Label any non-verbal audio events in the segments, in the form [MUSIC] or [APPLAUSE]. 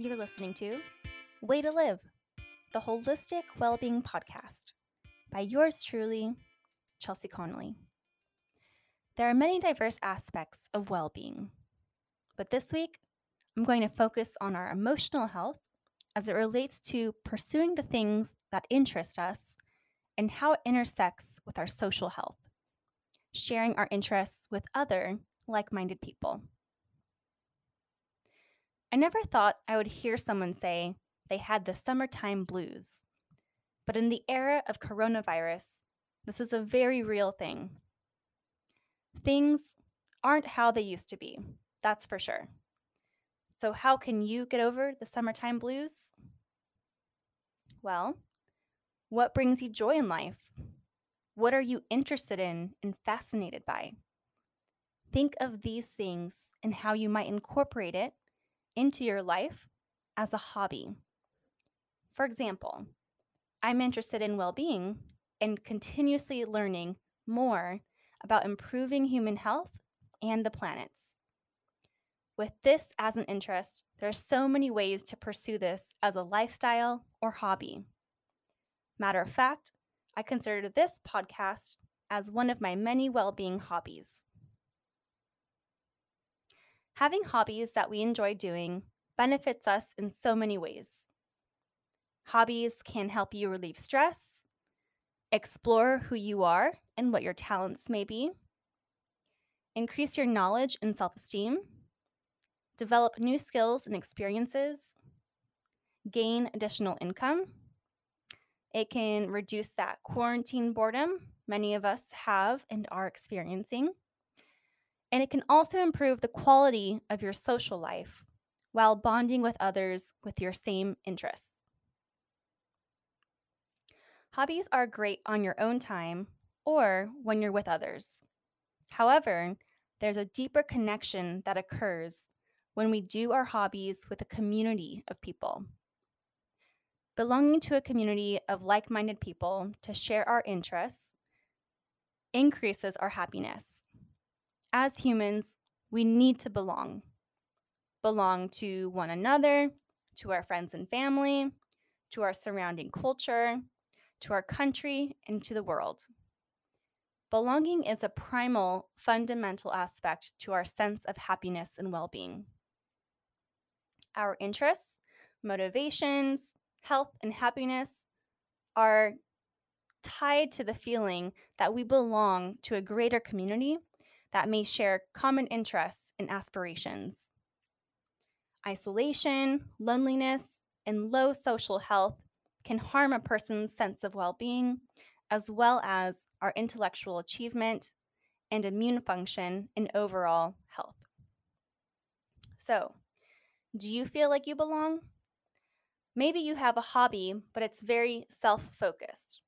You're listening to Way to Live, the Holistic Wellbeing Podcast by yours truly, Chelsea Connolly. There are many diverse aspects of well being, but this week I'm going to focus on our emotional health as it relates to pursuing the things that interest us and how it intersects with our social health, sharing our interests with other like minded people. I never thought I would hear someone say they had the summertime blues. But in the era of coronavirus, this is a very real thing. Things aren't how they used to be, that's for sure. So, how can you get over the summertime blues? Well, what brings you joy in life? What are you interested in and fascinated by? Think of these things and how you might incorporate it into your life as a hobby. For example, I'm interested in well being and continuously learning more about improving human health and the planet's. With this as an interest, there are so many ways to pursue this as a lifestyle or hobby. Matter of fact, I consider this podcast as one of my many well being hobbies. Having hobbies that we enjoy doing benefits us in so many ways. Hobbies can help you relieve stress, explore who you are and what your talents may be, increase your knowledge and self esteem, develop new skills and experiences, gain additional income. It can reduce that quarantine boredom many of us have and are experiencing and it can also improve the quality of your social life while bonding with others with your same interests. Hobbies are great on your own time or when you're with others. However, there's a deeper connection that occurs when we do our hobbies with a community of people. Belonging to a community of like minded people to share our interests increases our happiness as humans, we need to belong. Belong to one another, to our friends and family, to our surrounding culture, to our country, and to the world. Belonging is a primal, fundamental aspect to our sense of happiness and well being. Our interests, motivations, health, and happiness are tied to the feeling that we belong to a greater community that may share common interests and aspirations. Isolation, loneliness, and low social health can harm a person's sense of well being, as well as our intellectual achievement and immune function and overall health. So, do you feel like you belong? Maybe you have a hobby, but it's very self focused.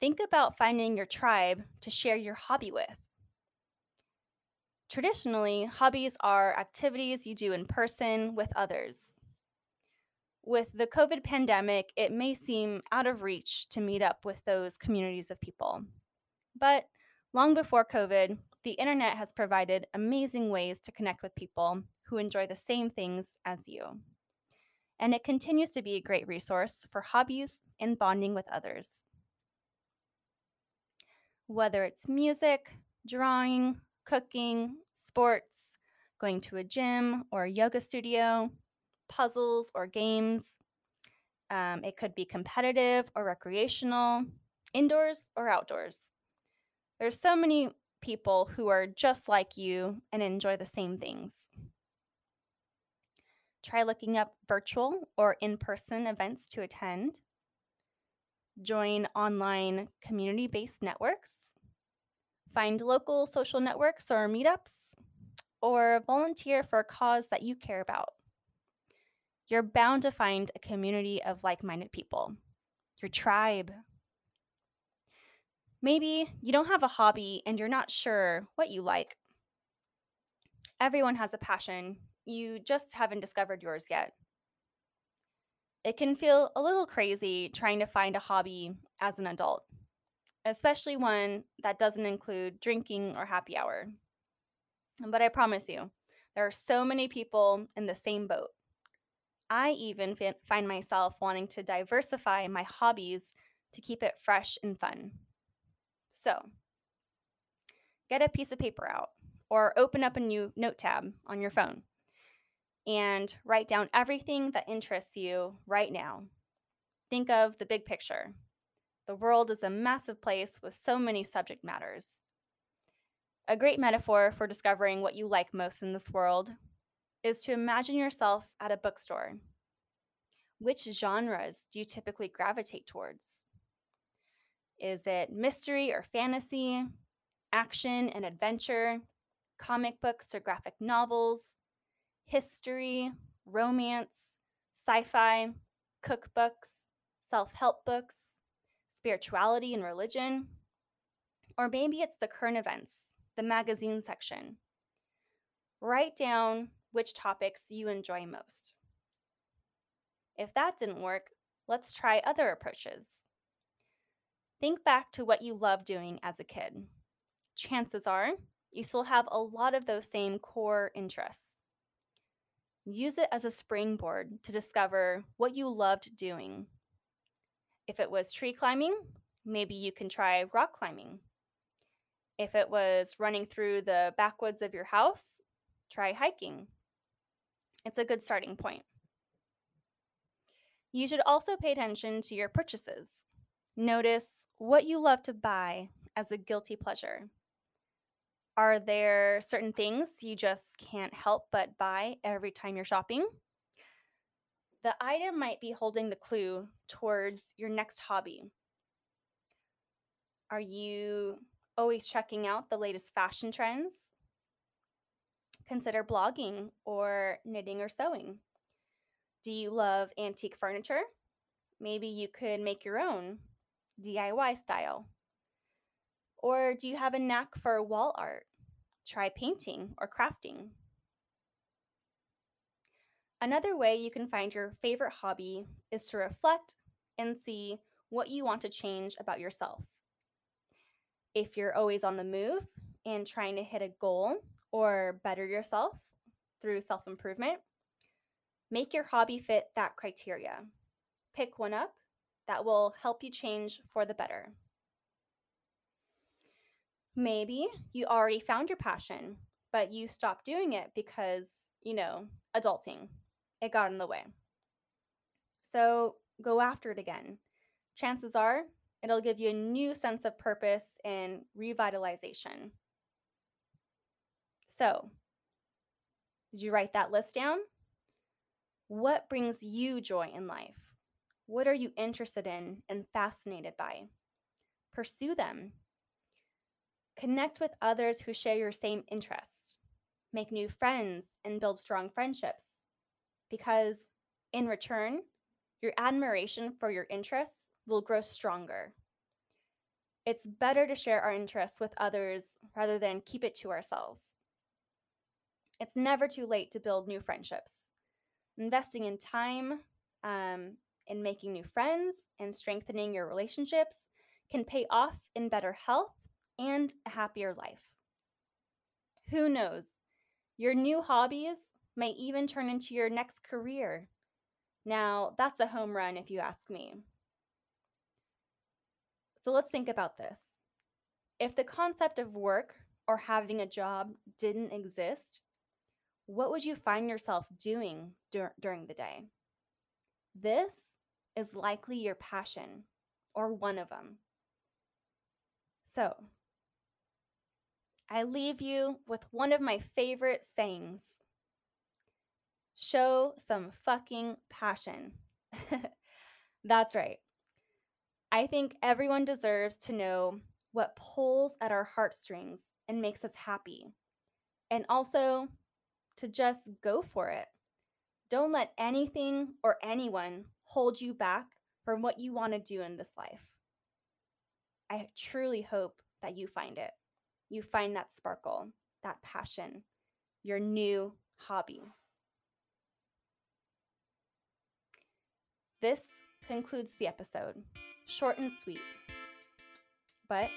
Think about finding your tribe to share your hobby with. Traditionally, hobbies are activities you do in person with others. With the COVID pandemic, it may seem out of reach to meet up with those communities of people. But long before COVID, the internet has provided amazing ways to connect with people who enjoy the same things as you. And it continues to be a great resource for hobbies and bonding with others. Whether it's music, drawing, cooking, sports, going to a gym or a yoga studio, puzzles or games. Um, it could be competitive or recreational, indoors or outdoors. There's so many people who are just like you and enjoy the same things. Try looking up virtual or in person events to attend. Join online community based networks Find local social networks or meetups, or volunteer for a cause that you care about. You're bound to find a community of like minded people, your tribe. Maybe you don't have a hobby and you're not sure what you like. Everyone has a passion, you just haven't discovered yours yet. It can feel a little crazy trying to find a hobby as an adult especially one that doesn't include drinking or happy hour. But I promise you, there are so many people in the same boat. I even find myself wanting to diversify my hobbies to keep it fresh and fun. So, get a piece of paper out or open up a new note tab on your phone and write down everything that interests you right now. Think of the big picture. The world is a massive place with so many subject matters. A great metaphor for discovering what you like most in this world is to imagine yourself at a bookstore. Which genres do you typically gravitate towards? Is it mystery or fantasy, action and adventure, comic books or graphic novels, history, romance, sci fi, cookbooks, self help books, spirituality and religion? Or maybe it's the current events, the magazine section. Write down which topics you enjoy most. If that didn't work, let's try other approaches. Think back to what you loved doing as a kid. Chances are you still have a lot of those same core interests. Use it as a springboard to discover what you loved doing. If it was tree climbing, maybe you can try rock climbing. If it was running through the backwoods of your house, try hiking. It's a good starting point. You should also pay attention to your purchases. Notice what you love to buy as a guilty pleasure. Are there certain things you just can't help but buy every time you're shopping? The item might be holding the clue towards your next hobby. Are you always checking out the latest fashion trends? Consider blogging or knitting or sewing. Do you love antique furniture? Maybe you could make your own DIY style. Or do you have a knack for wall art? Try painting or crafting. Another way you can find your favorite hobby is to reflect and see what you want to change about yourself. If you're always on the move and trying to hit a goal or better yourself through self improvement, make your hobby fit that criteria. Pick one up that will help you change for the better. Maybe you already found your passion, but you stopped doing it because, you know, adulting. It got in the way. So go after it again. Chances are it'll give you a new sense of purpose and revitalization. So, did you write that list down? What brings you joy in life? What are you interested in and fascinated by? Pursue them. Connect with others who share your same interests. Make new friends and build strong friendships. Because, in return, your admiration for your interests will grow stronger. It's better to share our interests with others rather than keep it to ourselves. It's never too late to build new friendships. Investing in time, um, in making new friends, and strengthening your relationships can pay off in better health and a happier life. Who knows? Your new hobbies may even turn into your next career. Now, that's a home run if you ask me. So let's think about this. If the concept of work or having a job didn't exist, what would you find yourself doing dur- during the day? This is likely your passion or one of them. So, I leave you with one of my favorite sayings show some fucking passion. [LAUGHS] That's right. I think everyone deserves to know what pulls at our heartstrings and makes us happy, and also to just go for it. Don't let anything or anyone hold you back from what you want to do in this life. I truly hope that you find it. You find that sparkle, that passion, your new hobby. This concludes the episode. Short and sweet. But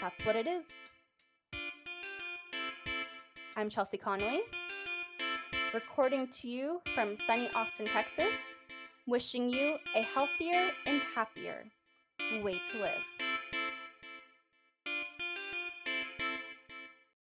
that's what it is. I'm Chelsea Connolly, recording to you from sunny Austin, Texas, wishing you a healthier and happier way to live.